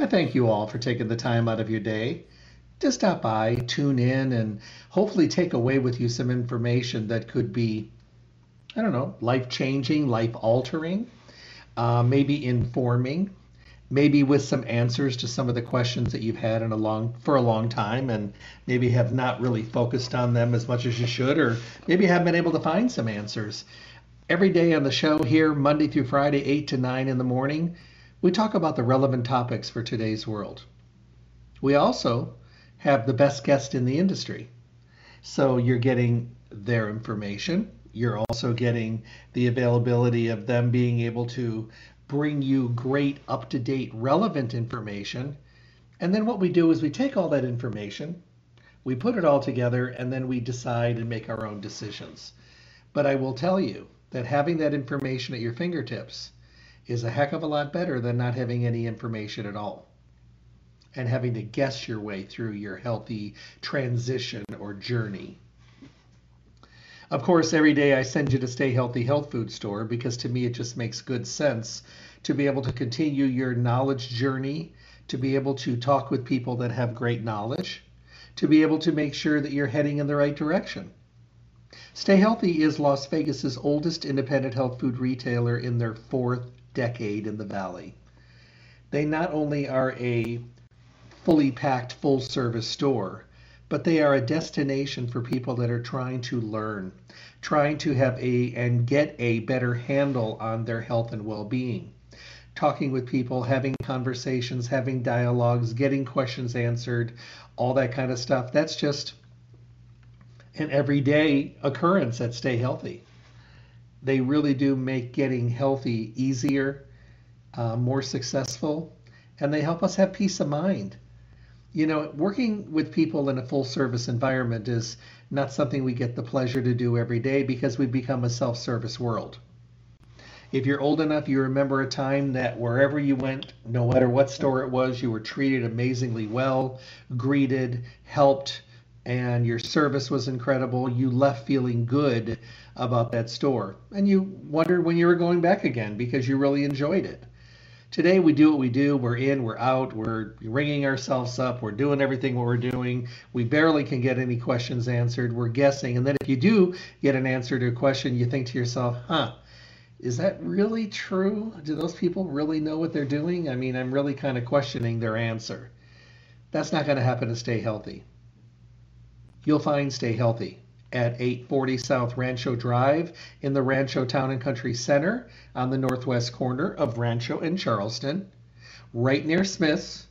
I thank you all for taking the time out of your day to stop by, tune in, and hopefully take away with you some information that could be, I don't know, life changing, life altering, uh, maybe informing, maybe with some answers to some of the questions that you've had in a long for a long time and maybe have not really focused on them as much as you should or maybe haven't been able to find some answers. Every day on the show here monday through friday 8 to 9 in the morning we talk about the relevant topics for today's world. We also have the best guest in the industry. So you're getting their information. You're also getting the availability of them being able to bring you great, up to date, relevant information. And then what we do is we take all that information, we put it all together, and then we decide and make our own decisions. But I will tell you that having that information at your fingertips is a heck of a lot better than not having any information at all and having to guess your way through your healthy transition or journey. Of course, every day I send you to Stay Healthy Health Food Store because to me it just makes good sense to be able to continue your knowledge journey, to be able to talk with people that have great knowledge, to be able to make sure that you're heading in the right direction. Stay Healthy is Las Vegas's oldest independent health food retailer in their fourth decade in the valley. They not only are a fully packed full service store, but they are a destination for people that are trying to learn, trying to have a and get a better handle on their health and well-being. Talking with people, having conversations, having dialogues, getting questions answered, all that kind of stuff. That's just an everyday occurrence at Stay Healthy they really do make getting healthy easier, uh, more successful, and they help us have peace of mind. You know, working with people in a full service environment is not something we get the pleasure to do every day because we become a self service world. If you're old enough, you remember a time that wherever you went, no matter what store it was, you were treated amazingly well, greeted, helped, and your service was incredible. You left feeling good about that store. And you wondered when you were going back again because you really enjoyed it. Today we do what we do. We're in, we're out, we're ringing ourselves up, we're doing everything what we're doing. We barely can get any questions answered. We're guessing. And then if you do get an answer to a question, you think to yourself, huh, is that really true? Do those people really know what they're doing? I mean, I'm really kind of questioning their answer. That's not going to happen to stay healthy. You'll find stay healthy at 840 South Rancho Drive in the Rancho Town and Country Center on the northwest corner of Rancho and Charleston, right near Smith's.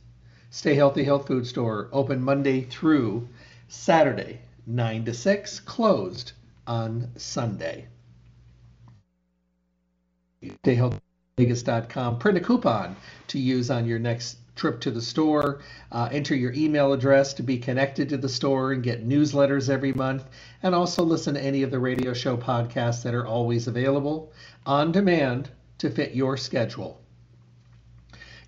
Stay Healthy Health Food Store, open Monday through Saturday, 9 to 6, closed on Sunday. StayHealthyVegas.com. Print a coupon to use on your next trip to the store. Uh, enter your email address to be connected to the store and get newsletters every month. And also listen to any of the radio show podcasts that are always available on demand to fit your schedule.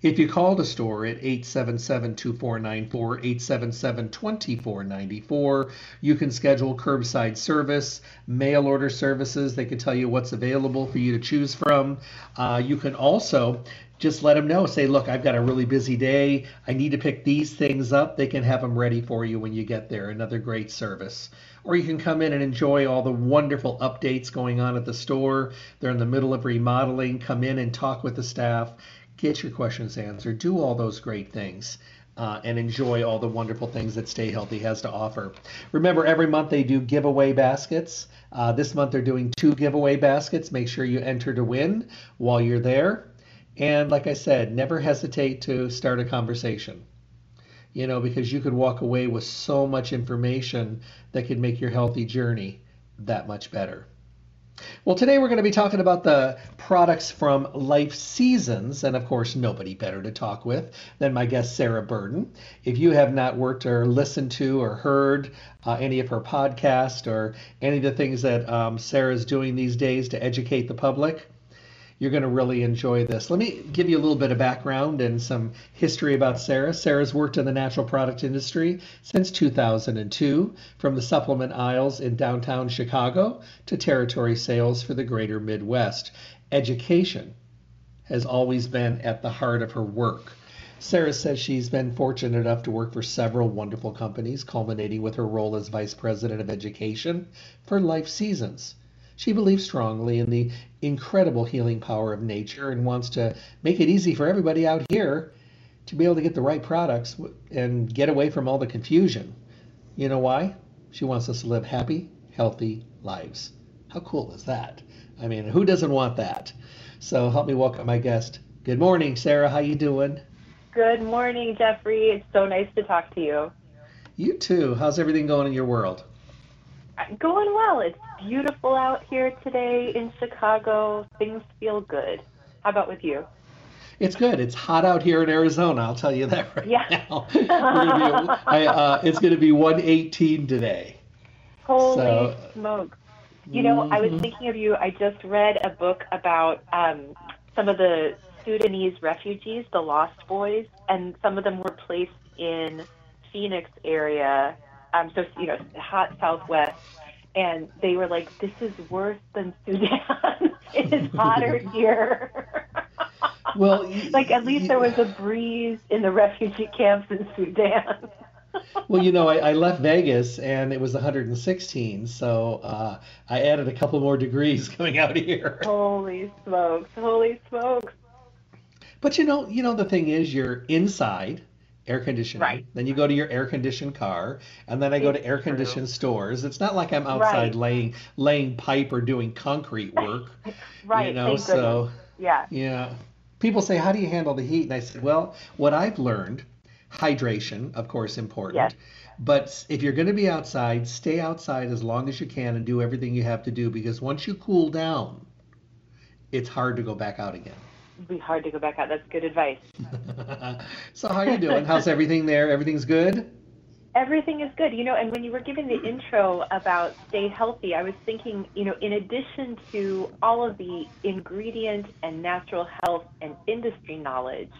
If you call the store at 877-2494, 877-2494, you can schedule curbside service, mail order services. They can tell you what's available for you to choose from. Uh, you can also just let them know. Say, look, I've got a really busy day. I need to pick these things up. They can have them ready for you when you get there. Another great service. Or you can come in and enjoy all the wonderful updates going on at the store. They're in the middle of remodeling. Come in and talk with the staff get your questions answered, do all those great things. Uh, and enjoy all the wonderful things that Stay Healthy has to offer. Remember, every month they do giveaway baskets. Uh, this month they're doing two giveaway baskets. Make sure you enter to win while you're there. And like I said, never hesitate to start a conversation. You know, because you could walk away with so much information that could make your healthy journey that much better. Well, today we're going to be talking about the products from Life Seasons, and of course, nobody better to talk with than my guest Sarah Burden. If you have not worked or listened to or heard uh, any of her podcasts or any of the things that um, Sarah is doing these days to educate the public, you're going to really enjoy this. Let me give you a little bit of background and some history about Sarah. Sarah's worked in the natural product industry since 2002, from the supplement aisles in downtown Chicago to territory sales for the greater Midwest. Education has always been at the heart of her work. Sarah says she's been fortunate enough to work for several wonderful companies, culminating with her role as Vice President of Education for Life Seasons. She believes strongly in the incredible healing power of nature and wants to make it easy for everybody out here to be able to get the right products and get away from all the confusion. You know why? She wants us to live happy, healthy lives. How cool is that? I mean, who doesn't want that? So help me welcome my guest. Good morning, Sarah. How you doing? Good morning, Jeffrey. It's so nice to talk to you. You too. How's everything going in your world? Uh, going well. It's beautiful out here today in Chicago. Things feel good. How about with you? It's good. It's hot out here in Arizona. I'll tell you that right yeah. now. gonna I, uh, it's going to be 118 today. Holy so, smokes. You know, mm-hmm. I was mm-hmm. thinking of you. I just read a book about um, some of the Sudanese refugees, the Lost Boys, and some of them were placed in Phoenix area um, so you know, hot Southwest, and they were like, "This is worse than Sudan. it is hotter here." well, like at least there was a breeze in the refugee camps in Sudan. well, you know, I, I, left Vegas and it was 116, so uh, I added a couple more degrees coming out here. Holy smokes! Holy smokes! But you know, you know, the thing is, you're inside air conditioning. Right. Then you go to your air conditioned car, and then I go to air conditioned stores. It's not like I'm outside right. laying laying pipe or doing concrete work. right. You know, so yeah. Yeah. People say, "How do you handle the heat?" And I said, "Well, what I've learned, hydration, of course, important. Yes. But if you're going to be outside, stay outside as long as you can and do everything you have to do because once you cool down, it's hard to go back out again." Be hard to go back out. That's good advice. so how you doing? How's everything there? Everything's good? Everything is good. You know, and when you were giving the intro about stay healthy, I was thinking, you know, in addition to all of the ingredient and natural health and industry knowledge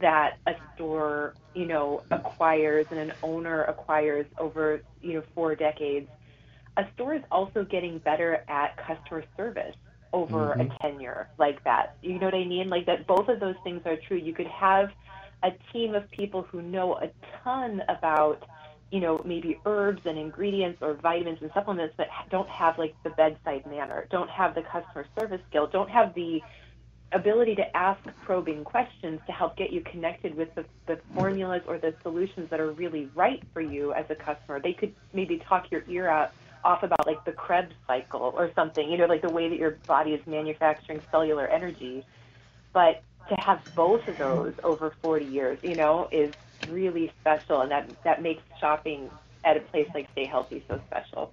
that a store, you know, acquires and an owner acquires over, you know, four decades, a store is also getting better at customer service over mm-hmm. a tenure like that. You know what I mean? Like that both of those things are true. You could have a team of people who know a ton about, you know, maybe herbs and ingredients or vitamins and supplements, but don't have like the bedside manner, don't have the customer service skill, don't have the ability to ask probing questions to help get you connected with the, the formulas or the solutions that are really right for you as a customer. They could maybe talk your ear out off about like the Krebs cycle or something, you know, like the way that your body is manufacturing cellular energy. But to have both of those over 40 years, you know, is really special, and that that makes shopping at a place like Stay Healthy so special.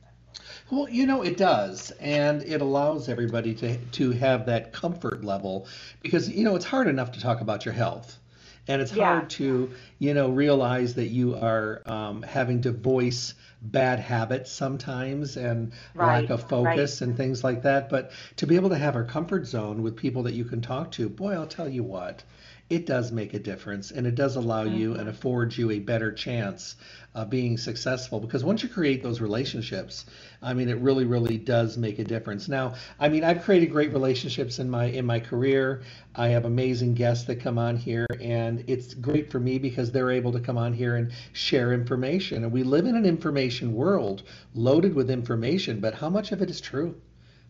Well, you know it does, and it allows everybody to to have that comfort level because you know it's hard enough to talk about your health, and it's yeah. hard to you know realize that you are um, having to voice bad habits sometimes and right, lack of focus right. and things like that. But to be able to have a comfort zone with people that you can talk to, boy, I'll tell you what, it does make a difference and it does allow mm-hmm. you and affords you a better chance of being successful because once you create those relationships i mean it really really does make a difference. Now i mean i've created great relationships in my in my career. I have amazing guests that come on here and it's great for me because they're able to come on here and share information. And we live in an information world loaded with information but how much of it is true?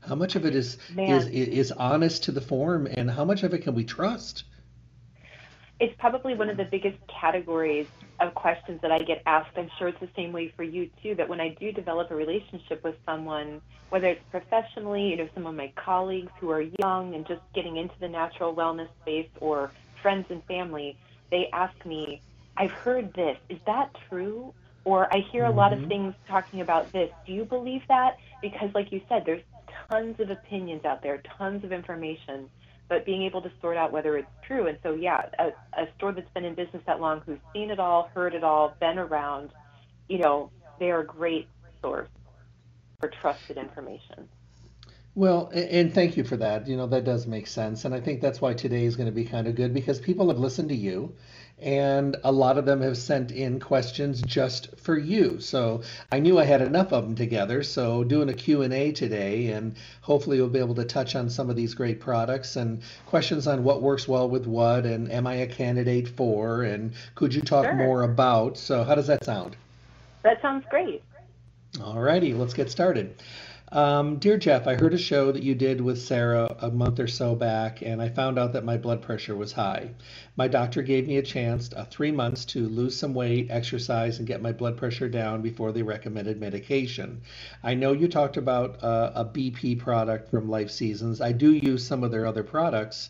How much of it is, is is honest to the form, and how much of it can we trust? It's probably one of the biggest categories of questions that I get asked. I'm sure it's the same way for you too. That when I do develop a relationship with someone, whether it's professionally, you know, some of my colleagues who are young and just getting into the natural wellness space, or friends and family, they ask me, "I've heard this. Is that true?" Or I hear a lot of mm-hmm. things talking about this. Do you believe that? Because, like you said, there's tons of opinions out there, tons of information, but being able to sort out whether it's true. And so, yeah, a, a store that's been in business that long, who's seen it all, heard it all, been around, you know, they are a great source for trusted information. Well, and thank you for that. You know, that does make sense. And I think that's why today is going to be kind of good because people have listened to you and a lot of them have sent in questions just for you. So I knew I had enough of them together. So doing a Q&A today and hopefully we'll be able to touch on some of these great products and questions on what works well with what and am I a candidate for and could you talk sure. more about. So how does that sound? That sounds great. All righty, let's get started. Um, Dear Jeff, I heard a show that you did with Sarah a month or so back, and I found out that my blood pressure was high. My doctor gave me a chance, uh, three months, to lose some weight, exercise, and get my blood pressure down before they recommended medication. I know you talked about uh, a BP product from Life Seasons. I do use some of their other products.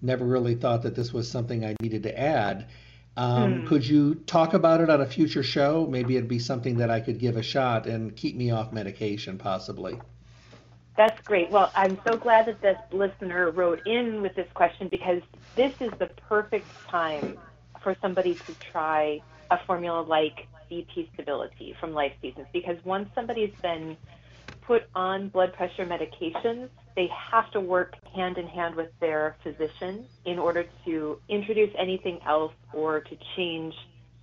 Never really thought that this was something I needed to add. Um, hmm. Could you talk about it on a future show? Maybe it'd be something that I could give a shot and keep me off medication, possibly. That's great. Well, I'm so glad that this listener wrote in with this question because this is the perfect time for somebody to try a formula like BP stability from Life Seasons because once somebody's been put on blood pressure medications, they have to work hand in hand with their physician in order to introduce anything else or to change,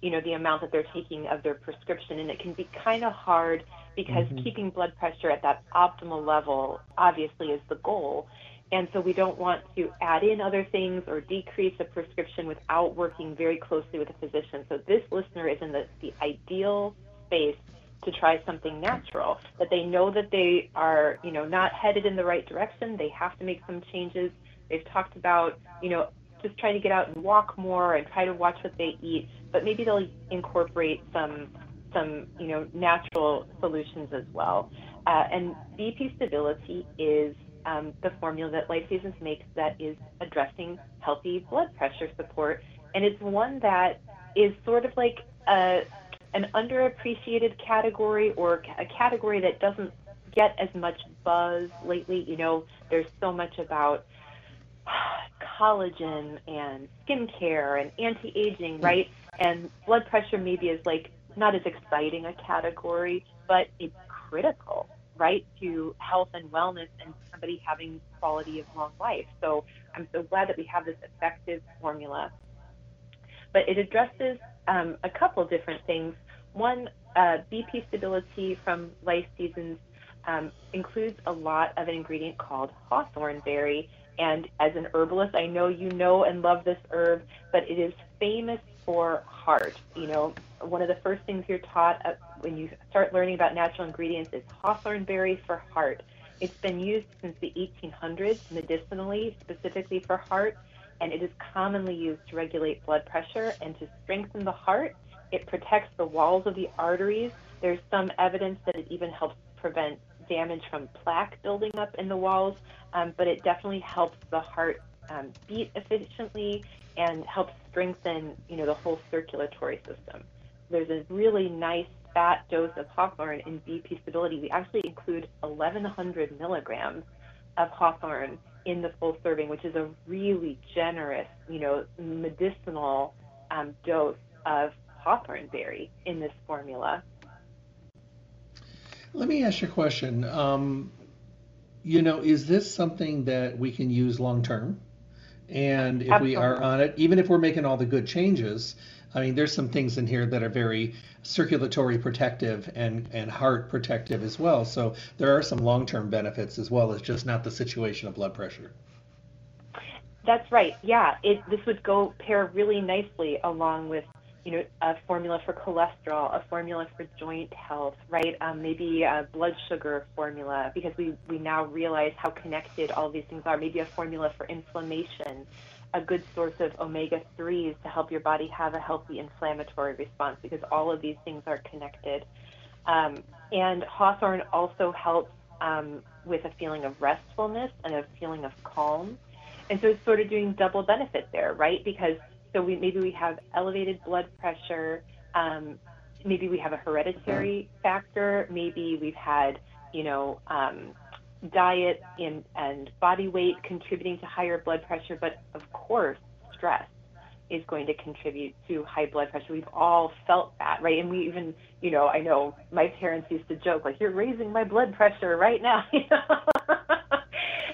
you know, the amount that they're taking of their prescription. And it can be kind of hard because mm-hmm. keeping blood pressure at that optimal level obviously is the goal. And so we don't want to add in other things or decrease a prescription without working very closely with a physician. So this listener is in the, the ideal space to try something natural, that they know that they are, you know, not headed in the right direction. They have to make some changes. They've talked about, you know, just trying to get out and walk more and try to watch what they eat, but maybe they'll incorporate some some you know natural solutions as well. Uh, and BP stability is um, the formula that Life Seasons makes that is addressing healthy blood pressure support, and it's one that is sort of like a an underappreciated category or a category that doesn't get as much buzz lately. You know, there's so much about collagen and skincare and anti-aging, hmm. right? And blood pressure maybe is like not as exciting a category, but it's critical, right, to health and wellness and somebody having quality of long life. So I'm so glad that we have this effective formula. But it addresses um, a couple different things. One, uh, BP stability from Life Seasons um, includes a lot of an ingredient called hawthorn berry. And as an herbalist, I know you know and love this herb, but it is famous for heart. You know, one of the first things you're taught uh, when you start learning about natural ingredients is hawthorn berry for heart. It's been used since the 1800s medicinally, specifically for heart, and it is commonly used to regulate blood pressure and to strengthen the heart. It protects the walls of the arteries. There's some evidence that it even helps prevent damage from plaque building up in the walls, um, but it definitely helps the heart um, beat efficiently and helps strengthen, you know, the whole circulatory system. There's a really nice fat dose of hawthorn in BP stability. We actually include 1,100 milligrams of hawthorn in the full serving, which is a really generous, you know, medicinal um, dose of hawthorn berry in this formula. Let me ask you a question. Um, you know, is this something that we can use long term? And if Absolutely. we are on it, even if we're making all the good changes, I mean, there's some things in here that are very circulatory protective and, and heart protective as well. So there are some long term benefits as well as just not the situation of blood pressure. That's right. Yeah, it this would go pair really nicely along with you know a formula for cholesterol, a formula for joint health, right? Um, maybe a blood sugar formula because we we now realize how connected all these things are. Maybe a formula for inflammation, a good source of omega 3s to help your body have a healthy inflammatory response because all of these things are connected. Um, and Hawthorn also helps um, with a feeling of restfulness and a feeling of calm. And so it's sort of doing double benefit there, right? Because so we maybe we have elevated blood pressure, um, maybe we have a hereditary factor, maybe we've had, you know, um, diet and, and body weight contributing to higher blood pressure, but of course, stress is going to contribute to high blood pressure. We've all felt that, right? And we even, you know, I know my parents used to joke, like, you're raising my blood pressure right now. You know?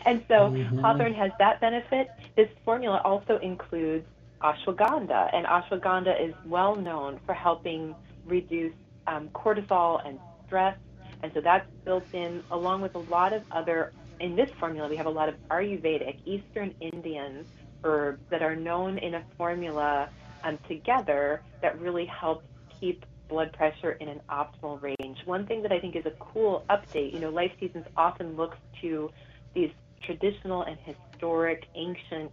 and so Mhm. Hawthorn has that benefit. This formula also includes ashwagandha, and ashwagandha is well known for helping reduce um, cortisol and stress. And so that's built in along with a lot of other, in this formula, we have a lot of Ayurvedic, Eastern Indian herbs that are known in a formula um, together that really help keep blood pressure in an optimal range. One thing that I think is a cool update, you know, Life Seasons often looks to these traditional and historic ancient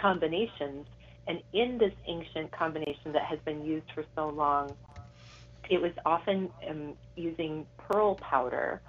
combinations. And in this ancient combination that has been used for so long, it was often um, using pearl powder.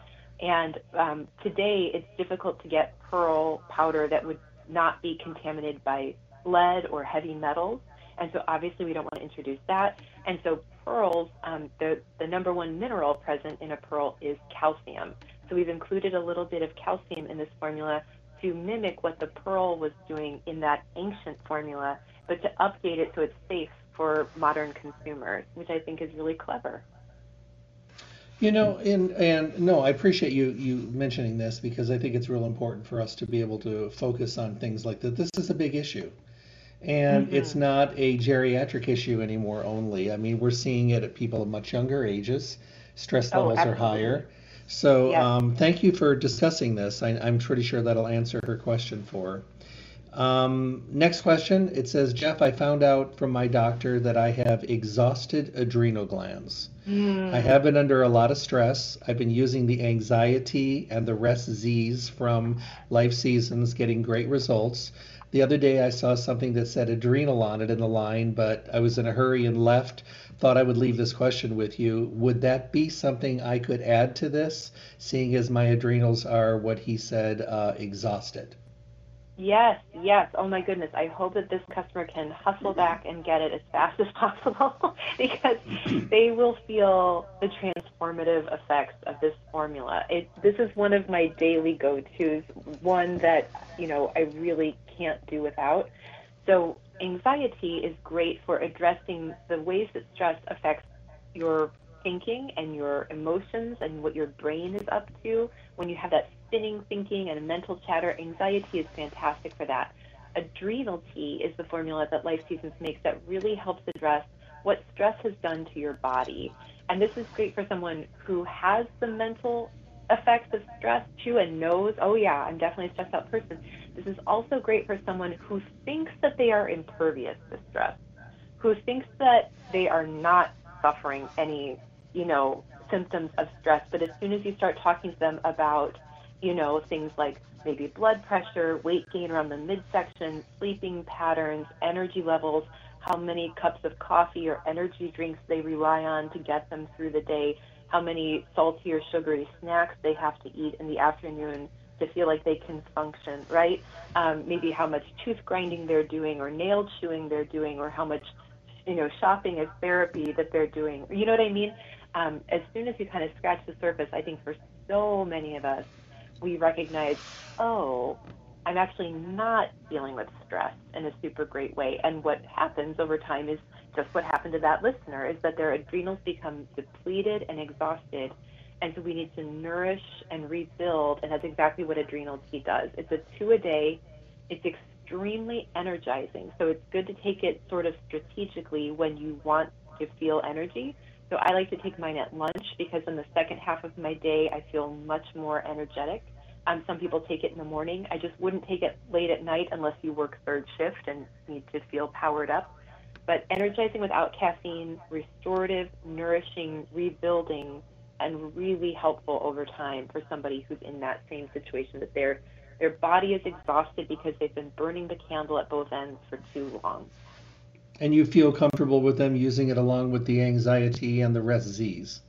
And um, today it's difficult to get pearl powder that would not be contaminated by lead or heavy metals. And so obviously we don't want to introduce that. And so pearls, um, the, the number one mineral present in a pearl is calcium. So we've included a little bit of calcium in this formula to mimic what the pearl was doing in that ancient formula, but to update it so it's safe for modern consumers, which I think is really clever. You know, and and no, I appreciate you you mentioning this because I think it's real important for us to be able to focus on things like that. This is a big issue. And Mm-hmm. it's not a geriatric issue anymore only. I mean, we're seeing it at people of much younger ages. Stress Oh, levels are higher. So Yes. um, thank you for discussing this. I, I'm pretty sure that'll answer her question for her. Um, next question. It says, Jeff, I found out from my doctor that I have exhausted adrenal glands. I have been under a lot of stress. I've been using the anxiety and the Rest-Z's from Life Seasons, getting great results. The other day I saw something that said adrenal on it in the line, but I was in a hurry and left. Thought I would leave this question with you. Would that be something I could add to this, seeing as my adrenals are what he said, uh, exhausted? Yes, yes. Oh my goodness. I hope that this customer can hustle back and get it as fast as possible because they will feel the transformative effects of this formula. It, this is one of my daily go-tos, one that, you know, I really can't do without. So anxiety is great for addressing the ways that stress affects your thinking and your emotions and what your brain is up to when you have that spinning thinking and mental chatter anxiety is fantastic for that. Adrenal tea is the formula that life seasons makes that really helps address what stress has done to your body. And this is great for someone who has the mental effects of stress too and knows oh yeah i'm definitely a stressed out person. This is also great for someone who thinks that they are impervious to stress who thinks that they are not suffering any, you know, symptoms of stress. But as soon as you start talking to them about, you know, things like maybe blood pressure, weight gain around the midsection, sleeping patterns, energy levels, how many cups of coffee or energy drinks they rely on to get them through the day, how many salty or sugary snacks they have to eat in the afternoon to feel like they can function, right? Um, maybe how much tooth grinding they're doing or nail chewing they're doing or how much you know, shopping as therapy that they're doing. You know what I mean? Um, as soon as you kind of scratch the surface, I think for so many of us, we recognize, oh, I'm actually not dealing with stress in a super great way. And what happens over time is just what happened to that listener is that their adrenals become depleted and exhausted. And so we need to nourish and rebuild. And that's exactly what adrenal tea does. It's a two a day. It's extremely energizing. So it's good to take it sort of strategically when you want to feel energy. So I like to take mine at lunch because in the second half of my day, I feel much more energetic. Um, some people take it in the morning. I just wouldn't take it late at night unless you work third shift and need to feel powered up. But energizing without caffeine, restorative, nourishing, rebuilding, and really helpful over time for somebody who's in that same situation that their their body is exhausted because they've been burning the candle at both ends for too long. And you feel comfortable with them using it along with the anxiety and the Rest-Z's?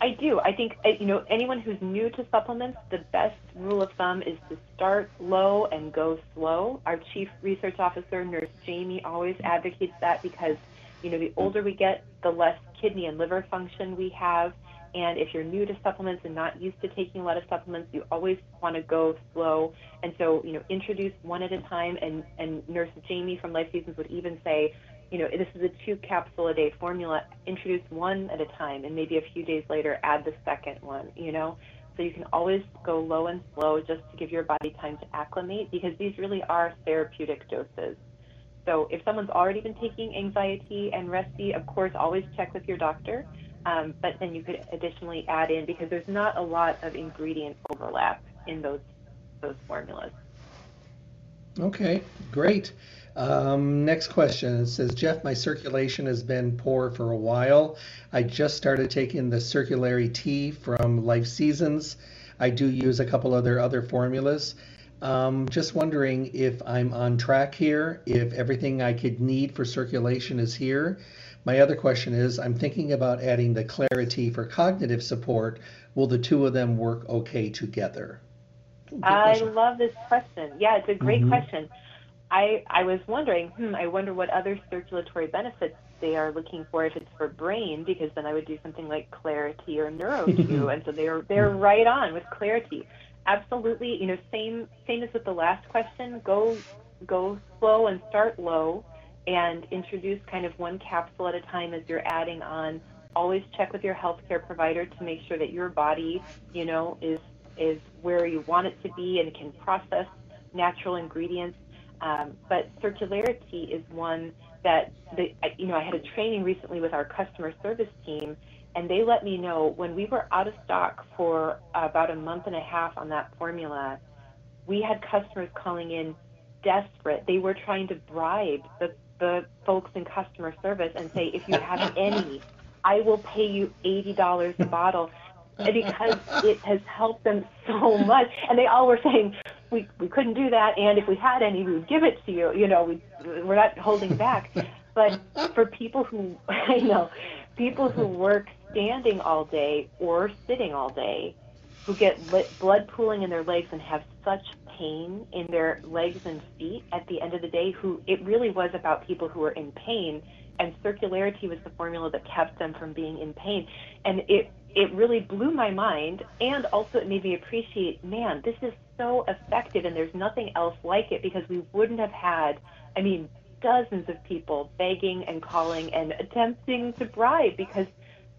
I do. I think uh, you know anyone who's new to supplements, the best rule of thumb is to start low and go slow. Our chief research officer, Nurse Jamie, always advocates that because you know the older we get, the less kidney and liver function we have. And if you're new to supplements and not used to taking a lot of supplements, you always want to go slow. And so, you know, introduce one at a time. And, and Nurse Jamie from Life Seasons would even say, you know, this is a two capsule a day formula. Introduce one at a time, and maybe a few days later add the second one. You know, so you can always go low and slow just to give your body time to acclimate because these really are therapeutic doses. So if someone's already been taking anxiety and Rest-Z, of course, always check with your doctor. Um, but then you could additionally add in because there's not a lot of ingredient overlap in those those formulas. Okay, great. Um, next question. It says, Jeff, my circulation has been poor for a while. I just started taking the Circulari-T from Life Seasons. I do use a couple other other formulas. Um, just wondering if I'm on track here, if everything I could need for circulation is here. My other question is, I'm thinking about adding the Clarity for cognitive support. Will the two of them work okay together? I love this question. Yeah, it's a great mm-hmm. question. I, I was wondering, hmm, I wonder what other circulatory benefits they are looking for if it's for brain, because then I would do something like clarity or NeuroQ, and so they're they're right on with clarity. Absolutely, you know, same same as with the last question. Go go slow and start low, and introduce kind of one capsule at a time as you're adding on. Always check with your healthcare provider to make sure that your body, you know, is is where you want it to be and can process natural ingredients um, but Circulari-T is one that, the, you know, I had a training recently with our customer service team, and they let me know when we were out of stock for about a month and a half on that formula, we had customers calling in desperate. They were trying to bribe the, the folks in customer service and say, if you have any, I will pay you $80 a bottle because it has helped them so much. And they all were saying, we, we couldn't do that, and if we had any, we would give it to you. You know, we, we're not holding back. but for people who, I know, people who work standing all day or sitting all day, who get blood pooling in their legs and have such pain in their legs and feet at the end of the day, who it really was about people who were in pain, and Circulari-T was the formula that kept them from being in pain. And it it really blew my mind and also it made me appreciate man this is so effective and there's nothing else like it because we wouldn't have had i mean dozens of people begging and calling and attempting to bribe because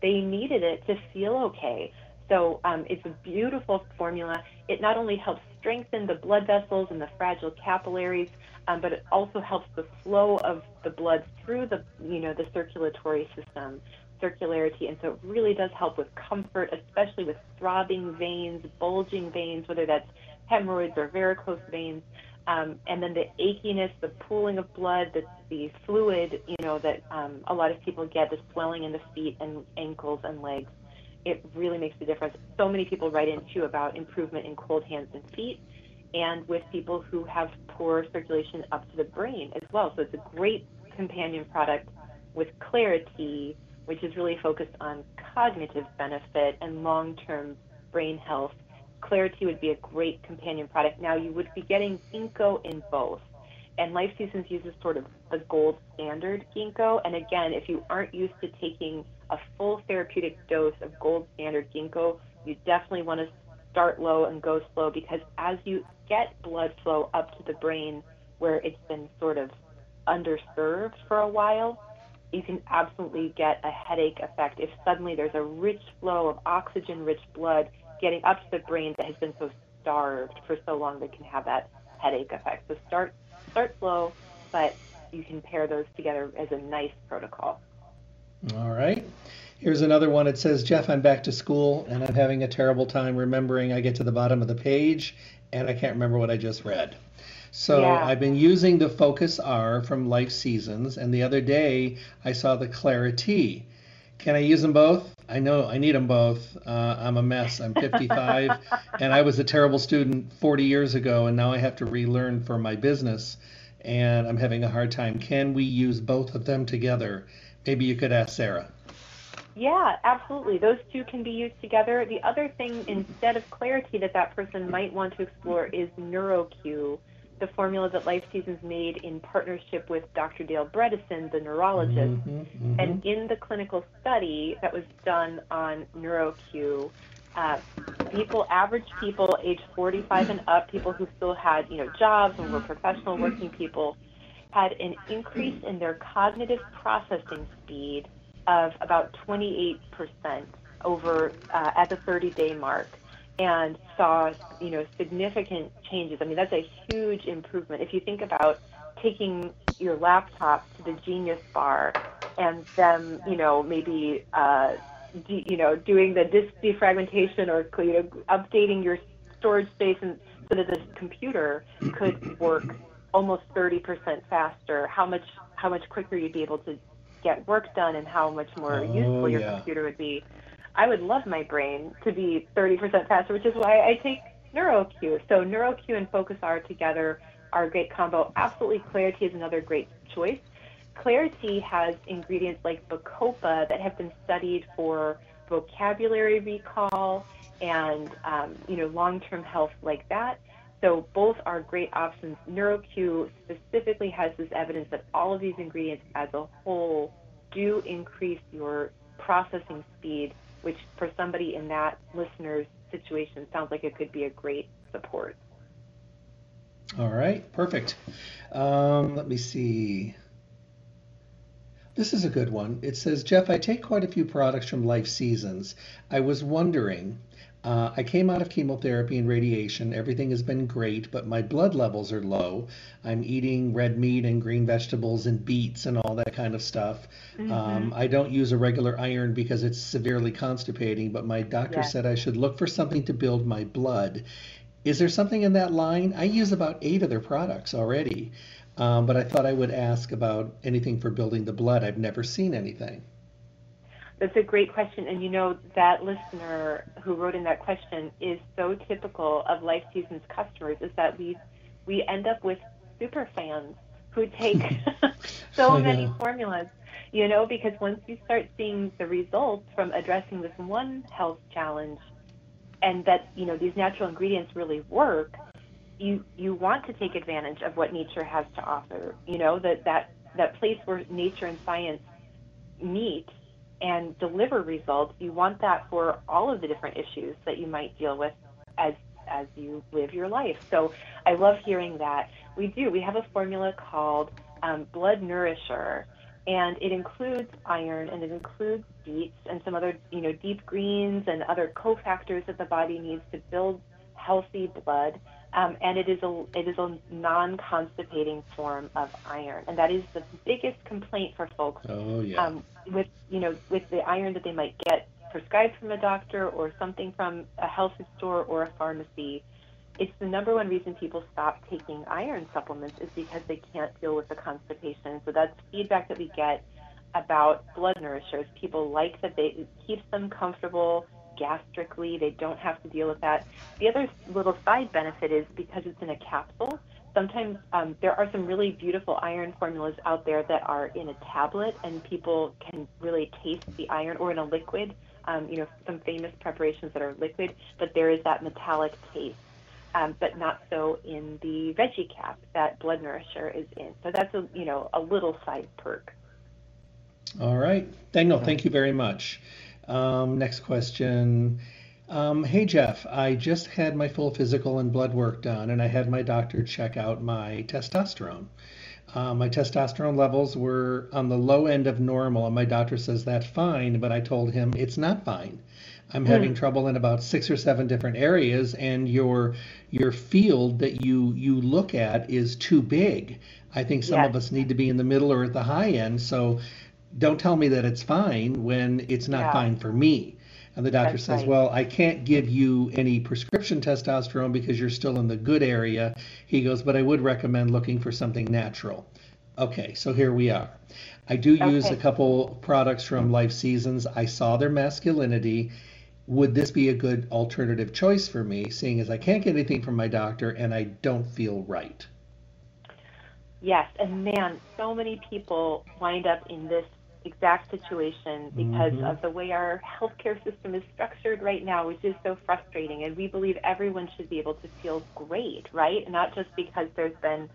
they needed it to feel okay so um, it's a beautiful formula it not only helps strengthen the blood vessels and the fragile capillaries um, but it also helps the flow of the blood through the you know the circulatory system Circulari-T. And so it really does help with comfort, especially with throbbing veins, bulging veins, whether that's hemorrhoids or varicose veins. Um, and then the achiness, the pooling of blood, the, the fluid, you know, that um, a lot of people get, the swelling in the feet and ankles and legs. It really makes a difference. So many people write in too about improvement in cold hands and feet, and with people who have poor circulation up to the brain as well. So it's a great companion product with clarity, which is really focused on cognitive benefit and long term brain health. Clarity would be a great companion product. Now, you would be getting ginkgo in both. And Life Seasons uses sort of the gold standard ginkgo. And again, if you aren't used to taking a full therapeutic dose of gold standard ginkgo, you definitely want to start low and go slow because as you get blood flow up to the brain where it's been sort of underserved for a while, you can absolutely get a headache effect if suddenly there's a rich flow of oxygen rich blood getting up to the brain that has been so starved for so long that can have that headache effect. So start start slow, but you can pair those together as a nice protocol. All right. Here's another one. It says, Jeff, I'm back to school and I'm having a terrible time remembering. I get to the bottom of the page and I can't remember what I just read. So Yeah. I've been using the Focus R from Life Seasons, and the other day I saw the Clarity. Can I use them both? I know I need them both. Uh, I'm a mess. I'm 55, and I was a terrible student 40 years ago, and now I have to relearn for my business, and I'm having a hard time. Can we use both of them together? Maybe you could ask Sarah. Yeah, absolutely. Those two can be used together. The other thing instead of clarity that that person might want to explore is NeuroQ, the formula that Life Seasons made in partnership with Dr. Dale Bredesen, the neurologist. Mhm, mhm. And in the clinical study that was done on NeuroQ, uh, people, average people age 45 and up, people who still had, you know, jobs and were professional working people, had an increase in their cognitive processing speed of about 28% over uh, at the 30-day mark, and saw, you know, significant changes. I mean, that's a huge improvement. If you think about taking your laptop to the Genius Bar and them, you know, maybe, uh, de- you know, doing the disk defragmentation or you know, updating your storage space and so that this computer could work almost 30% faster. How much how much quicker you'd be able to get work done and how much more Oh, useful your yeah. computer would be. I would love my brain to be 30% faster, which is why I take NeuroQ. So NeuroQ and Focus together are a great combo. Absolutely, Clarity is another great choice. Clarity has ingredients like bacopa that have been studied for vocabulary recall and um, you know long-term health like that. So both are great options. NeuroQ specifically has this evidence that all of these ingredients as a whole do increase your processing speed, which for somebody in that listener's situation sounds like it could be a great support. All right, perfect. Um, let me see. This is a good one. It says, Jeff, I take quite a few products from Life Seasons. I was wondering, uh, I came out of chemotherapy and radiation. Everything has been great, but my blood levels are low. I'm eating red meat and green vegetables and beets and all that kind of stuff. Um, I don't use a regular iron because it's severely constipating, but my doctor Yes. said I should look for something to build my blood. Is there something in that line? I use about eight of their products already, um, but I thought I would ask about anything for building the blood. I've never seen anything. That's a great question. And you know, that listener who wrote in that question is so typical of Life Seasons customers is that we we end up with super fans who take so many formulas, you know, because once you start seeing the results from addressing this one health challenge and that, you know, these natural ingredients really work, you you want to take advantage of what nature has to offer. You know, that that that place where nature and science meet and deliver results, you want that for all of the different issues that you might deal with as as you live your life. So I love hearing that. We do. We have a formula called um, Blood Nourisher, and it includes iron and it includes beets and some other you know deep greens and other cofactors that the body needs to build healthy blood. Um, and it is a it is a non-constipating form of iron, and that is the biggest complaint for folks Oh, yeah. um, with you know with the iron that they might get prescribed from a doctor or something from a health food store or a pharmacy. It's the number one reason people stop taking iron supplements is because they can't deal with the constipation. So that's feedback that we get about blood nourishers. People like that they it keeps them comfortable gastrically. They don't have to deal with that. The other little side benefit is because it's in a capsule. Sometimes um, there are some really beautiful iron formulas out there that are in a tablet, and people can really taste the iron, or in a liquid. Um, you know, some famous preparations that are liquid, but there is that metallic taste. Um, but not so in the veggie cap that Blood Nourisher is in. So that's a you know a little side perk. All right. Daniel, thank you very much. Um, next question. Um, hey, Jeff, I just had my full physical and blood work done, and I had my doctor check out my testosterone. Uh, my testosterone levels were on the low end of normal, and my doctor says that's fine, but I told him it's not fine. I'm having mm. trouble in about six or seven different areas, and your your field that you you look at is too big. I think some of us need to be in the middle or at the high end. So don't tell me that it's fine when it's not yeah. fine for me. And the doctor That's says, right. Well, I can't give you any prescription testosterone because you're still in the good area. He goes, But I would recommend looking for something natural. Okay, so here we are. I do okay. use a couple products from Life Seasons. I saw their masculinity. Would this be a good alternative choice for me, seeing as I can't get anything from my doctor and I don't feel right? Yes, and man, so many people wind up in this exact situation because mm-hmm. of the way our healthcare system is structured right now, which is so frustrating. And we believe everyone should be able to feel great, right? Not just because there's been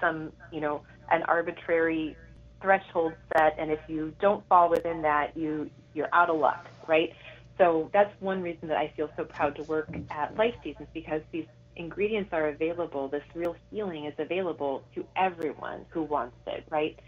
some, you know, an arbitrary threshold set, and if you don't fall within that, you you're out of luck, right? So that's one reason that I feel so proud to work at Life Seasons because these ingredients are available. This real healing is available to everyone who wants it, right?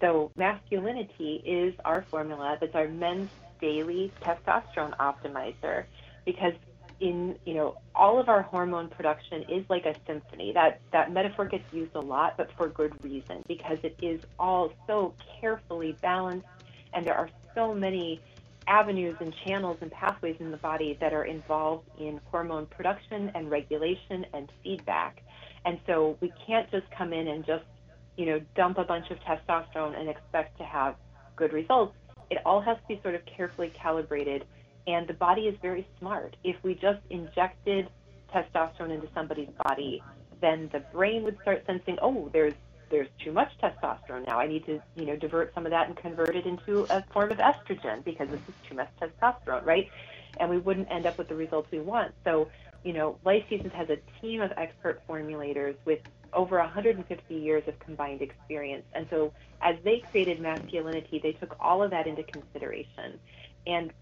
So Masculini-T is our formula. That's our men's daily testosterone optimizer because in you know all of our hormone production is like a symphony that that metaphor gets used a lot but for good reason because it is all so carefully balanced and there are so many avenues and channels and pathways in the body that are involved in hormone production and regulation and feedback and so we can't just come in and just you know, dump a bunch of testosterone and expect to have good results. It all has to be sort of carefully calibrated, and the body is very smart. If we just injected testosterone into somebody's body, then the brain would start sensing, oh, there's there's too much testosterone now. I need to, you know, divert some of that and convert it into a form of estrogen because this is too much testosterone, right? And we wouldn't end up with the results we want. So, you know, Life Seasons has a team of expert formulators with over 150 years of combined experience. And so as they created Masculini-T, they took all of that into consideration. And,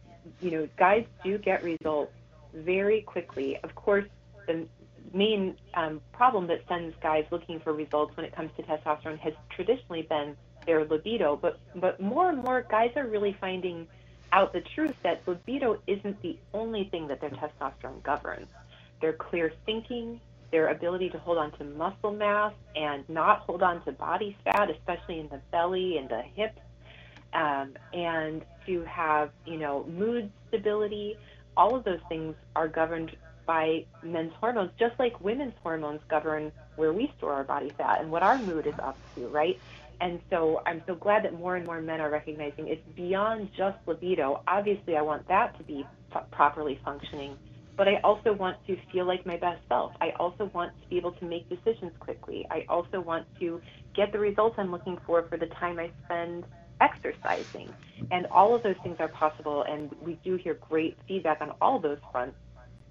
you know, guys do get results very quickly. Of course, the main um, problem that sends guys looking for results when it comes to testosterone has traditionally been their libido, but but more and more guys are really finding out the truth that libido isn't the only thing that their testosterone governs. Their clear thinking, their ability to hold on to muscle mass and not hold on to body fat, especially in the belly and the hips, um, and to have, you know, mood stability. All of those things are governed by men's hormones, just like women's hormones govern where we store our body fat and what our mood is up to, right? And so I'm so glad that more and more men are recognizing it's beyond just libido. Obviously, I want that to be properly functioning but I also want to feel like my best self. I also want to be able to make decisions quickly. I also want to get the results I'm looking for for the time I spend exercising. And all of those things are possible, and we do hear great feedback on all those fronts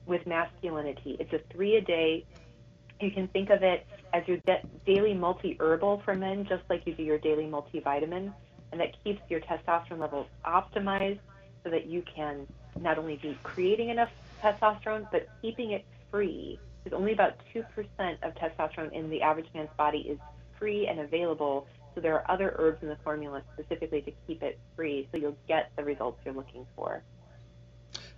with Masculini-T. It's a three a day. You can think of it as your daily multi herbal for men, just like you do your daily multivitamin, and that keeps your testosterone levels optimized so that you can not only be creating enough testosterone, but keeping it free, because only about 2% of testosterone in the average man's body is free and available. So there are other herbs in the formula specifically to keep it free, so you'll get the results you're looking for.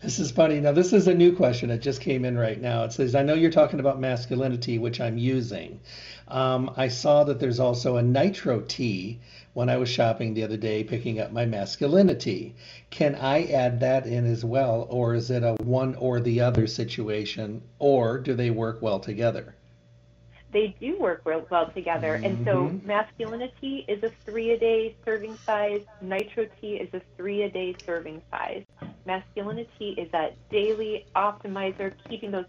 This is funny. Now, this is a new question. It just came in right now. It says, I know you're talking about Masculini-T, which I'm using. Um, I saw that there's also a Nitro-T when I was shopping the other day picking up my Masculini-T. Can I add that in as well, or is it a one or the other situation, or do they work well together? They do work well, well together. Mm-hmm. And so mm-hmm. Masculini-T is a three a day serving size, nitro T is a three a day serving size. Masculini-T is that daily optimizer, keeping those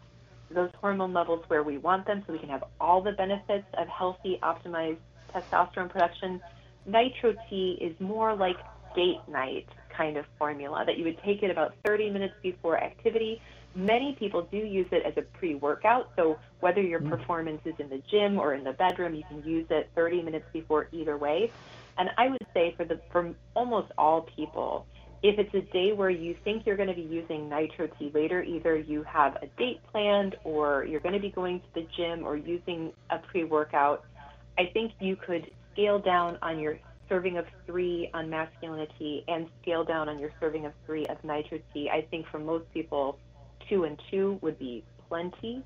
those hormone levels where we want them so we can have all the benefits of healthy, optimized testosterone production Nitro T is more like date night kind of formula that you would take it about 30 minutes before activity. Many people do use it as a pre workout. So, whether your mm-hmm. performance is in the gym or in the bedroom, you can use it 30 minutes before either way. And I would say for, the, for almost all people, if it's a day where you think you're going to be using Nitro T later, either you have a date planned or you're going to be going to the gym or using a pre workout, I think you could scale down on your serving of three on Masculini-T and scale down on your serving of three of Nitro-T. I think for most people, two and two would be plenty.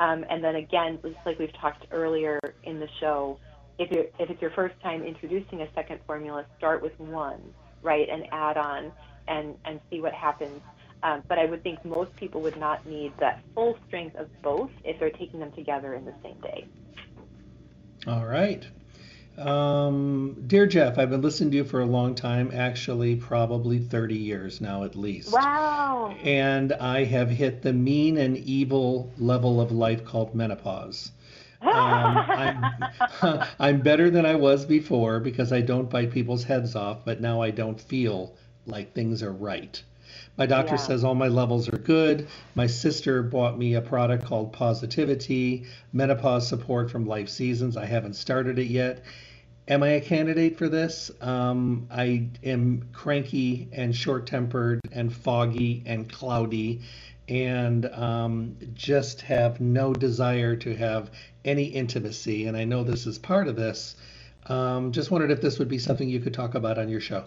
Um, and then again, just like we've talked earlier in the show, if, you're, if it's your first time introducing a second formula, start with one, right, and add on and, and see what happens. Um, but I would think most people would not need that full strength of both if they're taking them together in the same day. All right. Um, dear Jeff, I've been listening to you for a long time, actually, probably 30 years now at least. Wow. And I have hit the mean and evil level of life called menopause. Um, I'm, I'm better than I was before because I don't bite people's heads off, but now I don't feel like things are right. My doctor yeah. says all my levels are good. My sister bought me a product called Positivi-T, menopause support from Life Seasons. I haven't started it yet. Am I a candidate for this? Um, I am cranky and short tempered and foggy and cloudy and um, just have no desire to have any intimacy. And I know this is part of this. Um, just wondered if this would be something you could talk about on your show.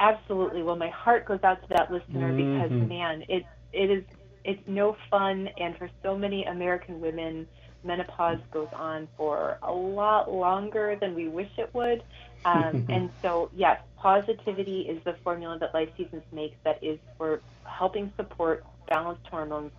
Absolutely. Well, my heart goes out to that listener mm-hmm. because, man, it it is it's no fun, and for so many American women, menopause goes on for a lot longer than we wish it would. Um, and so, yes, Positivi-T is the formula that Life Seasons makes that is for helping support balanced hormones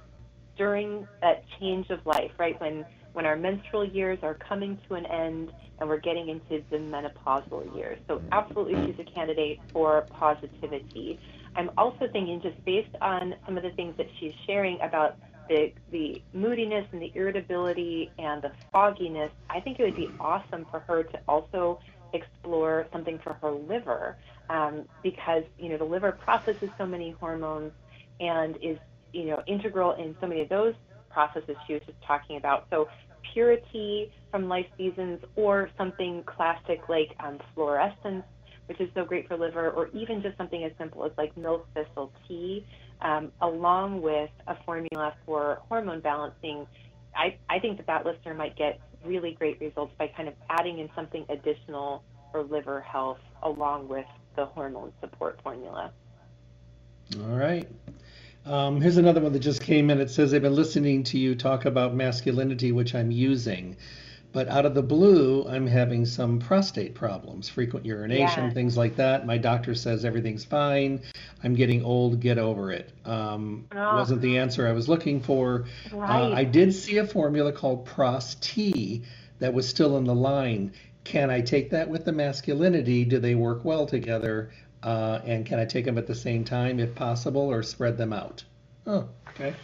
during that change of life, right? When when our menstrual years are coming to an end and we're getting into the menopausal years. So absolutely she's a candidate for Positivi-T. I'm also thinking just based on some of the things that she's sharing about the, the moodiness and the irritability and the fogginess, I think it would be awesome for her to also explore something for her liver um, because, you know, the liver processes so many hormones and is, you know, integral in so many of those processes she was just talking about. So Puri-T from life seasons or something classic like um, fluorescence, which is so great for liver, or even just something as simple as like milk thistle tea, um, along with a formula for hormone balancing. I, I think that that listener might get really great results by kind of adding in something additional for liver health along with the hormone support formula. All right. Um, here's another one that just came in. It says, I've been listening to you talk about Masculini-T, which I'm using. But out of the blue, I'm having some prostate problems, frequent urination, yeah. things like that. My doctor says everything's fine. I'm getting old, get over it. Um, oh. Wasn't the answer I was looking for. Right. Uh, I did see a formula called Pros-T that was still in the line. Can I take that with the Masculini-T? Do they work well together? Uh, and can I take them at the same time if possible or spread them out? Oh, okay.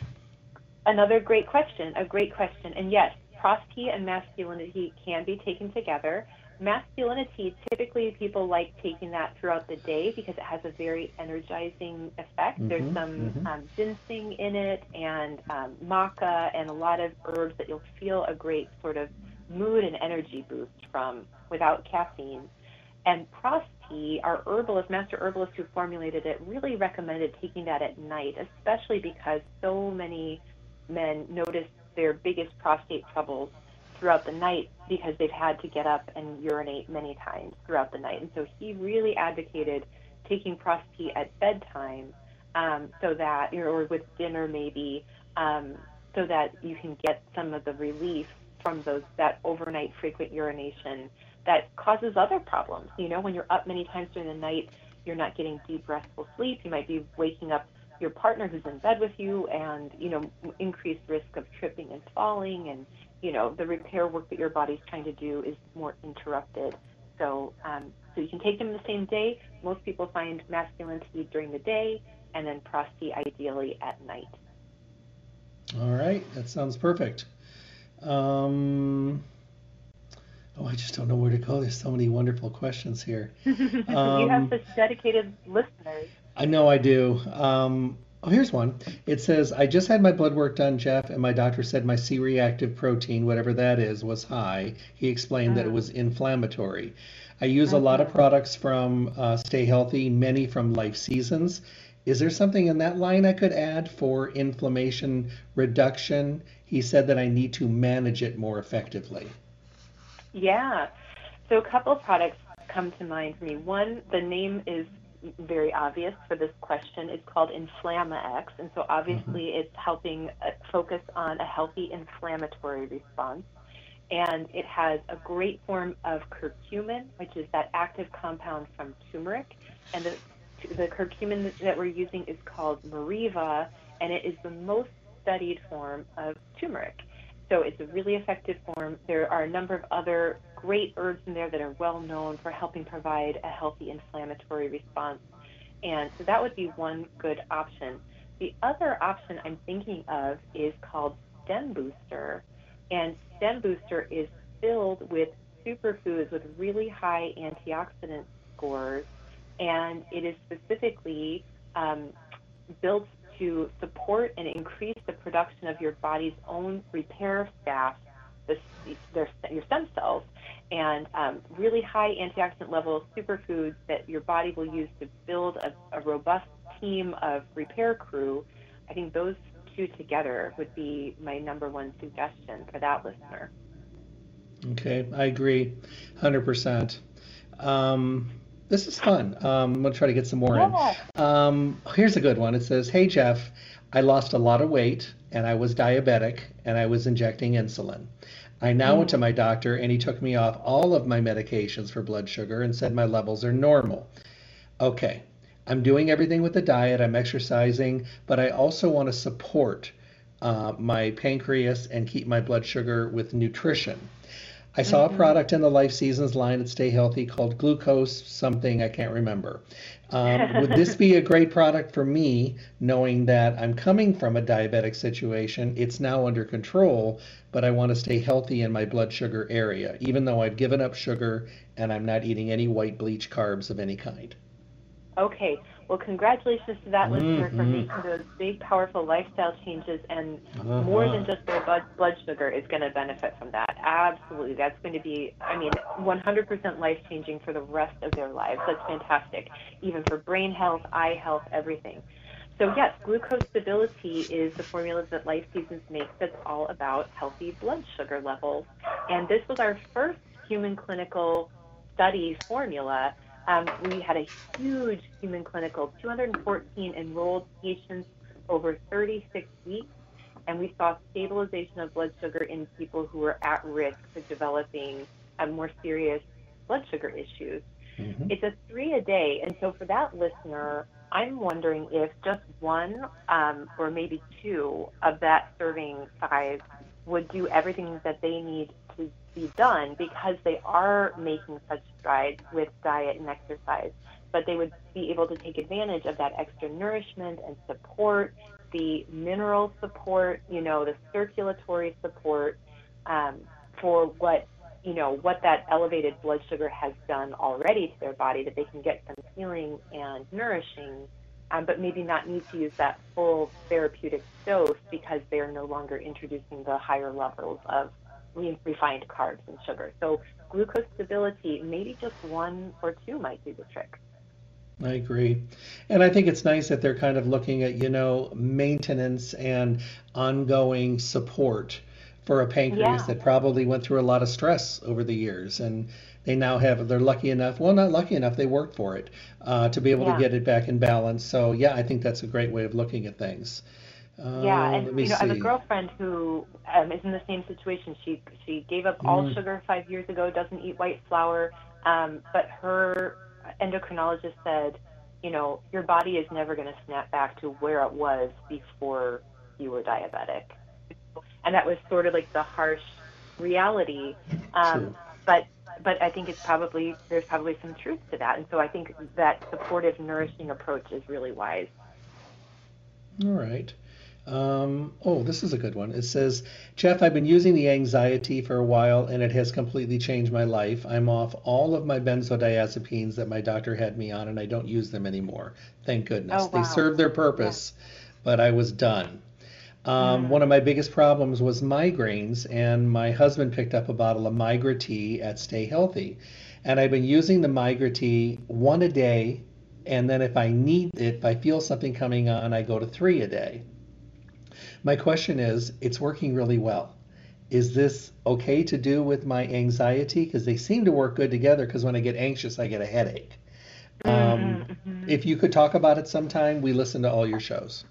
Another great question, a great question. And yes, Pros-T and Masculini-T can be taken together. Masculini-T, typically people like taking that throughout the day because it has a very energizing effect. Mm-hmm, There's some mm-hmm. um, ginseng in it and um, maca and a lot of herbs that you'll feel a great sort of mood and energy boost from without caffeine. And Pros-T, our herbalist, master herbalist who formulated it, really recommended taking that at night, especially because so many men notice their biggest prostate troubles throughout the night because they've had to get up and urinate many times throughout the night. And so he really advocated taking Pros-T at bedtime um, so that, or with dinner maybe, um, so that you can get some of the relief from those that overnight frequent urination that causes other problems. You know, when you're up many times during the night, you're not getting deep, restful sleep. You might be waking up your partner who's in bed with you, and you know, increased risk of tripping and falling, and you know, the repair work that your body's trying to do is more interrupted. So, um, so you can take them the same day. Most people find Masculini-T during the day, and then Pros-T ideally at night. All right, that sounds perfect. Um, Oh, I just don't know where to go. There's so many wonderful questions here. Um, you have um, such dedicated listeners. I know I do. Um, oh, here's one. It says, I just had my blood work done, Jeff, and my doctor said my C reactive protein, whatever that is, was high. He explained that it mm. was inflammatory. I use a lot of products from uh, Stay Healthy, many from Life Seasons. Is there something in that line I could add for inflammation reduction? He said that I need to manage it more effectively. Yeah. So a couple of products come to mind for me. One, the name is very obvious for this question. It's called Inflama-X, and so obviously mm-hmm. it's helping uh, focus on a healthy inflammatory response. And it has a great form of curcumin, which is that active compound from turmeric. And the, the curcumin that we're using is called Meriva, and it is the most studied form of turmeric. So it's a really effective form. There are a number of other great herbs in there that are well known for helping provide a healthy inflammatory response. And so that would be one good option. The other option I'm thinking of is called Stem Booster. And Stem Booster is filled with superfoods with really high antioxidant scores. And it is specifically um, built to support and increase the production of your body's own repair staff, the, their, your stem cells, and um, really high antioxidant level superfoods that your body will use to build a, a robust team of repair crew. I think those two together would be my number one suggestion for that listener. Okay, I agree, 100%. Um, this is fun. Um, I'm gonna try to get some more yeah. in. Um, here's a good one. It says, "Hey Jeff, I lost a lot of weight and I was diabetic and I was injecting insulin. I now mm. went to my doctor and he took me off all of my medications for blood sugar and said my levels are normal. Okay, I'm doing everything with the diet. I'm exercising, but I also want to support uh, my pancreas and keep my blood sugar with nutrition." I saw mm-hmm. a product in the Life Seasons line at Stay Healthy called Glucose something I can't remember. Um, would this be a great product for me, knowing that I'm coming from a diabetic situation? It's now under control, but I want to stay healthy in my blood sugar area, even though I've given up sugar and I'm not eating any white bleach carbs of any kind. Okay, well, congratulations to that mm-hmm. listener for making those big, powerful lifestyle changes, and uh-huh. more than just their blood, blood sugar is going to benefit from that. Absolutely, that's going to be, I mean, 100% life changing for the rest of their lives. That's fantastic, even for brain health, eye health, everything. So yes, Glucose Stabili-T is the formula that Life Seasons makes that's all about healthy blood sugar levels. And this was our first human clinical study formula um, we had a huge human clinical, 214 enrolled patients over 36 weeks, and we saw stabilization of blood sugar in people who were at risk for developing a more serious blood sugar issues. Mm-hmm. It's a three a day, and so for that listener, I'm wondering if just one um, or maybe two of that serving size would do everything that they need be done because they are making such strides with diet and exercise. But they would be able to take advantage of that extra nourishment and support, the mineral support, you know, the circulatory support um, for what you know what that elevated blood sugar has done already to their body that they can get some healing and nourishing um, but maybe not need to use that full therapeutic dose because they're no longer introducing the higher levels of refined carbs and sugar. So Glucose Stabili-T, maybe just one or two might do the trick. I agree. And I think it's nice that they're kind of looking at, you know, maintenance and ongoing support for a pancreas yeah. that probably went through a lot of stress over the years. And they now have, they're lucky enough, well, not lucky enough, they worked for it uh, to be able yeah. to get it back in balance. So, yeah, I think that's a great way of looking at things. Uh, yeah, and you know, see. I have a girlfriend who um, is in the same situation. She she gave up all mm. sugar five years ago. Doesn't eat white flour, um, but her endocrinologist said, you know, your body is never going to snap back to where it was before you were diabetic, and that was sort of like the harsh reality. Um, but but I think it's probably there's probably some truth to that, and so I think that supportive, nourishing approach is really wise. All right. Um, oh, this is a good one. It says, Jeff, I've been using the Anxie-T for a while and it has completely changed my life. I'm off all of my benzodiazepines that my doctor had me on and I don't use them anymore. Thank goodness. Oh, wow. They served their purpose, yeah. but I was done. Um, mm. One of my biggest problems was migraines, and my husband picked up a bottle of Migra-T at Stay Healthy. And I've been using the Migra-T one a day, and then if I need it, if I feel something coming on, I go to three a day. My question is, it's working really well. is this okay to do with my Anxie-T? Because they seem to work good together. Because when I get anxious, I get a headache. Um, Mm-hmm. if you could talk about it sometime, we listen to all your shows.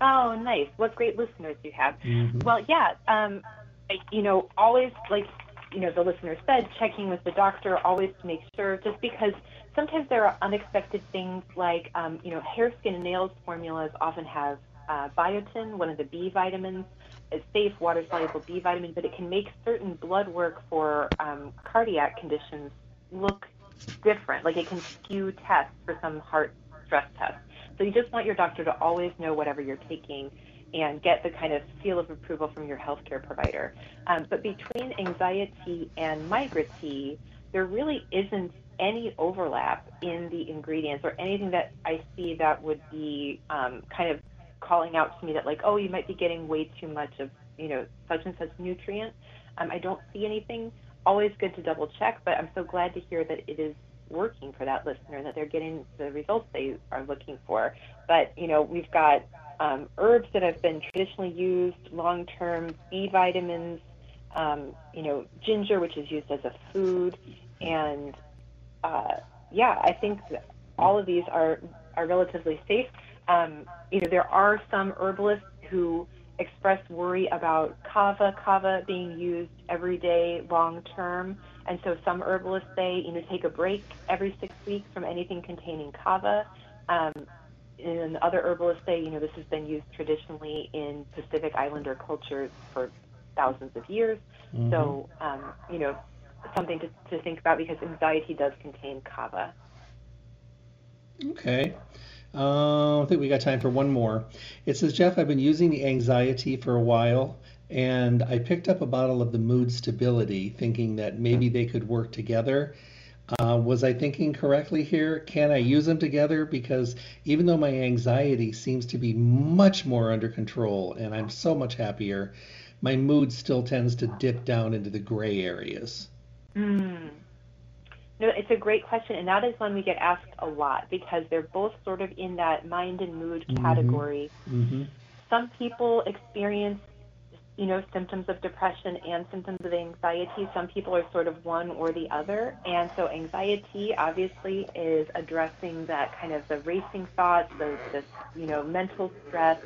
Oh, nice. What great listeners you have. Mhm. Well, yeah, um, you know, always like, you know, the listener said, checking with the doctor always to make sure, just because sometimes there are unexpected things like, um, you know, hair, skin, and nails formulas often have uh, biotin, one of the B vitamins, a safe water soluble B vitamin, but it can make certain blood work for um, cardiac conditions look different. Like it can skew tests for some heart stress tests. So you just want your doctor to always know whatever you're taking and get the kind of seal of approval from your healthcare provider. Um, but between Anxie-T and migraine, there really isn't any overlap in the ingredients or anything that I see that would be um, kind of calling out to me that like, oh, you might be getting way too much of, you know, such and such nutrient. Um, I don't see anything. Always good to double check, but I'm so glad to hear that it is working for that listener, that they're getting the results they are looking for. But, you know, we've got um, herbs that have been traditionally used long term, B vitamins, um, you know, ginger, which is used as a food. And uh, yeah, I think all of these are, are relatively safe. Um, you know, there are some herbalists who express worry about kava, kava being used every day long term. And so some herbalists say, you know, take a break every six weeks from anything containing kava. Um, and other herbalists say, you know, this has been used traditionally in Pacific Islander cultures for thousands of years. So, um, you know, something to, to think about because Anxie-T does contain kava. Okay. Uh, I think we got time for one more. It says, Jeff, I've been using the Anxie-T for a while, and I picked up a bottle of the Mood Stabili-T, thinking that maybe they could work together. Uh, was I thinking correctly here? Can I use them together? Because even though my anxiety seems to be much more under control and I'm so much happier, my mood still tends to dip down into the gray areas. Mm. No, it's a great question, and that is one we get asked a lot because they're both sort of in that mind and mood Mhm. category. Mm-hmm. Some people experience, you know, symptoms of depression and symptoms of Anxie-T. Some people are sort of one or the other, and so anxiety obviously is addressing that kind of the racing thoughts, the, the you know, mental stress,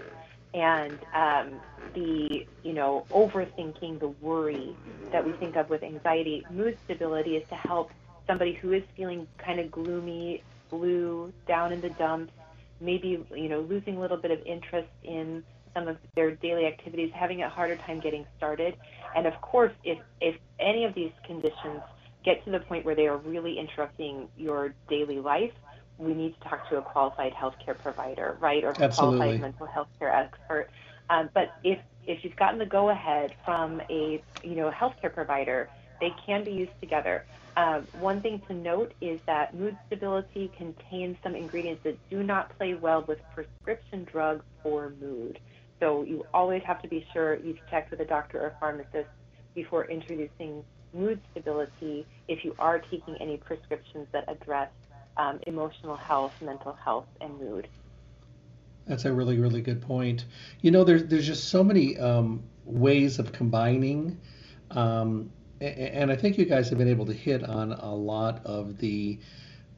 and um, the you know overthinking, the worry that we think of with anxiety. Mood Stabili-T is to help somebody who is feeling kind of gloomy, blue, down in the dumps, maybe you know losing a little bit of interest in some of their daily activities, having a harder time getting started. And of course, if if any of these conditions get to the point where they are really interrupting your daily life, we need to talk to a qualified healthcare provider, right, or a Absolutely. qualified mental health care expert. Um, but if if you've gotten the go ahead from a you know healthcare provider, they can be used together. Um, one thing to note is that Mood Stabili-T contains some ingredients that do not play well with prescription drugs for mood. So you always have to be sure you've checked with a doctor or pharmacist before introducing Mood Stabili-T if you are taking any prescriptions that address um, emotional health, mental health, and mood. That's a really, really good point. You know, there's there's just so many um, ways of combining, um, and I think you guys have been able to hit on a lot of the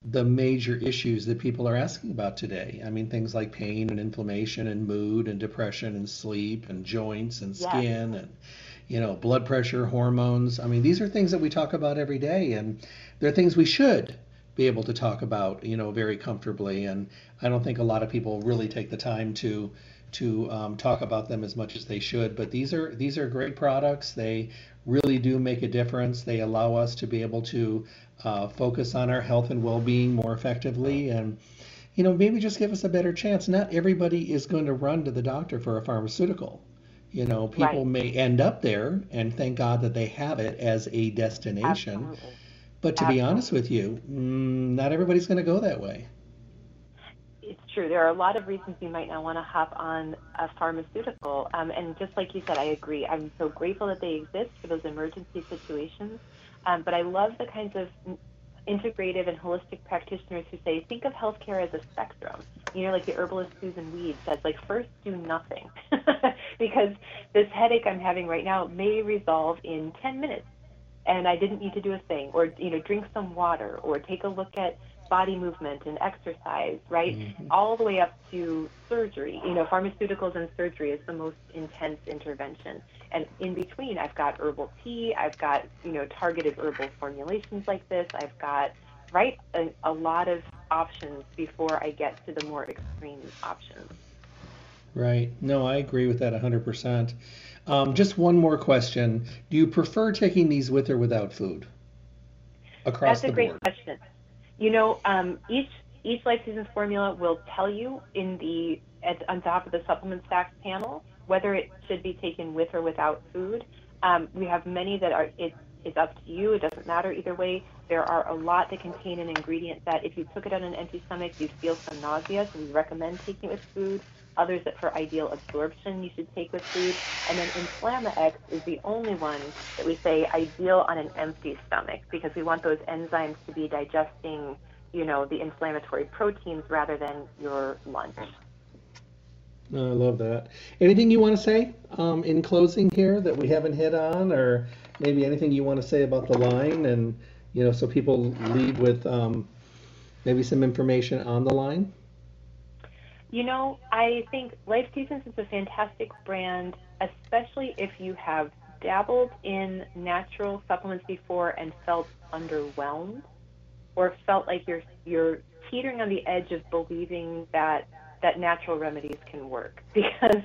the major issues that people are asking about today. I mean, things like pain and inflammation and mood and depression and sleep and joints and Yes. skin and you know blood pressure, hormones. I mean, these are things that we talk about every day, and they're things we should be able to talk about, you know, very comfortably. And I don't think a lot of people really take the time to to um, talk about them as much as they should. But these are these are great products. They really do make a difference. They allow us to be able to uh, focus on our health and well-being more effectively, and you know, maybe just give us a better chance. Not everybody is going to run to the doctor for a pharmaceutical. You know, people Right. may end up there, and thank God that they have it as a destination. Absolutely. But to be honest with you, mm, not everybody's going to go that way. True. There are a lot of reasons you might not want to hop on a pharmaceutical. Um, and just like you said, I agree. I'm so grateful that they exist for those emergency situations. Um, but I love the kinds of integrative and holistic practitioners who say, think of healthcare as a spectrum. you know, like the herbalist Susun Weed says, like first do nothing because this headache I'm having right now may resolve in 10 minutes and I didn't need to do a thing or, you know, drink some water or take a look at body movement and exercise, right? Mm-hmm. All the way up to surgery. You know, pharmaceuticals and surgery is the most intense intervention. And in between, I've got herbal tea, I've got, you know, targeted herbal formulations like this, I've got, right, a, a lot of options before I get to the more extreme options. Right. No, I agree with that 100%. Um, just one more question. Do you prefer taking these with or without food? Across That's a great question. You know, um, each each Life Seasons formula will tell you in the at, on top of the supplement facts panel whether it should be taken with or without food. Um, we have many that are it, it's up to you. It doesn't matter either way. There are a lot that contain an ingredient that if you took it on an empty stomach, you'd feel some nausea. So we recommend taking it with food. Others that for ideal absorption you should take with food. And then Inflama-X is the only one that we say ideal on an empty stomach because we want those enzymes to be digesting, you know, the inflammatory proteins rather than your lunch. I love that. Anything you want to say um, in closing here that we haven't hit on, or maybe anything you want to say about the line, and you know, so people leave with um, maybe some information on the line. You know, I think Life Seasons is a fantastic brand, especially if you have dabbled in natural supplements before and felt underwhelmed, or felt like you're you're teetering on the edge of believing that that natural remedies can work because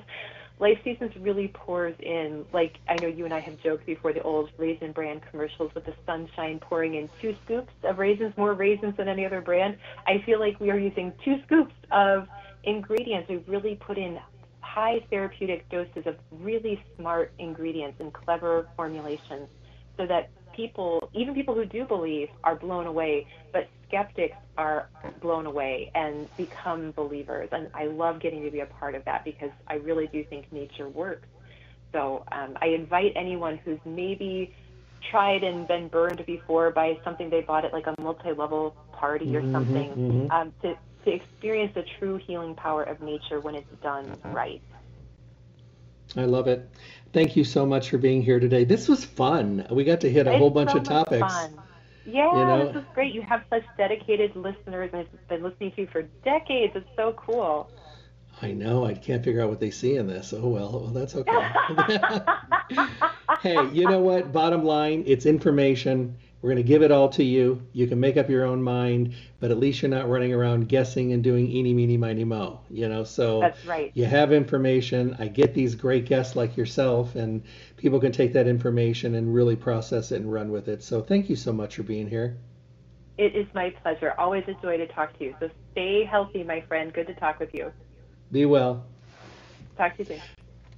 Life Seasons really pours in, like I know you and I have joked before the old raisin brand commercials with the sunshine pouring in two scoops of raisins, more raisins than any other brand. I feel like we are using two scoops of ingredients. We really put in high therapeutic doses of really smart ingredients and clever formulations so that people, even people who do believe, are blown away, but skeptics are blown away and become believers. And I love getting to be a part of that because I really do think nature works. So um, I invite anyone who's maybe tried and been burned before by something they bought at like a multi-level party or mm-hmm, something mm-hmm. Um, to, to experience the true healing power of nature when it's done right. I love it. Thank you so much for being here today. This was fun. We got to hit a it's whole bunch so of topics. Fun. Yeah, you know? this is great. You have such dedicated listeners and have been listening to you for decades. It's so cool. I know. I can't figure out what they see in this. Oh well, well that's okay. hey, you know what? Bottom line, it's information. We're going to give it all to you. You can make up your own mind, but at least you're not running around guessing and doing eeny, meeny, miny, mo. You know, so that's right. You have information. I get these great guests like yourself, and people can take that information and really process it and run with it. So thank you so much for being here. It is my pleasure. Always a joy to talk to you. So stay healthy, my friend. Good to talk with you. Be well. Talk to you soon.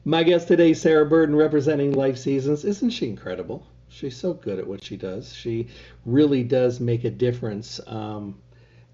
My guest today, Sarah Burden, representing Life Seasons. Isn't she incredible? She's so good at what she does. She really does make a difference um,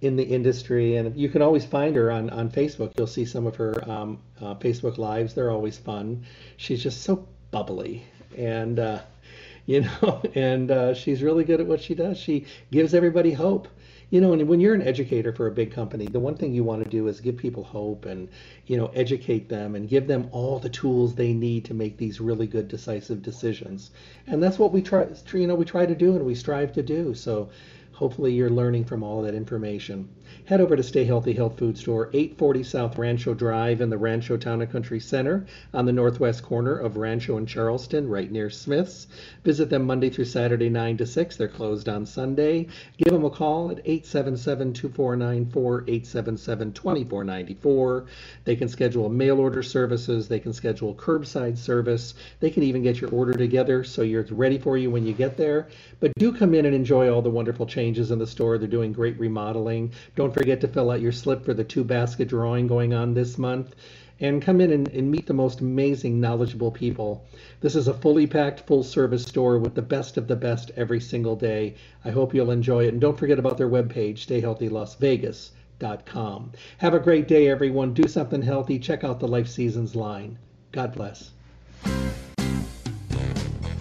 in the industry, and you can always find her on, on Facebook. You'll see some of her um, uh, Facebook lives. They're always fun. She's just so bubbly, and uh, you know, and uh, she's really good at what she does. She gives everybody hope you know, and when you're an educator for a big company, the one thing you want to do is give people hope and, you know, educate them and give them all the tools they need to make these really good, decisive decisions. And that's what we try, you know, we try to do and we strive to do. So hopefully you're learning from all that information head over to Stay Healthy Health Food Store, 840 South Rancho Drive in the Rancho Town and Country Center on the northwest corner of Rancho and Charleston, right near Smith's. Visit them Monday through Saturday, 9 to 6. They're closed on Sunday. Give them a call at 877 2494 877 2494. They can schedule mail order services, they can schedule curbside service, they can even get your order together so you're ready for you when you get there. But do come in and enjoy all the wonderful changes in the store. They're doing great remodeling. Don't forget to fill out your slip for the two basket drawing going on this month. And come in and, and meet the most amazing, knowledgeable people. This is a fully packed, full service store with the best of the best every single day. I hope you'll enjoy it. And don't forget about their webpage, stayhealthylasvegas.com. Have a great day, everyone. Do something healthy. Check out the Life Seasons line. God bless.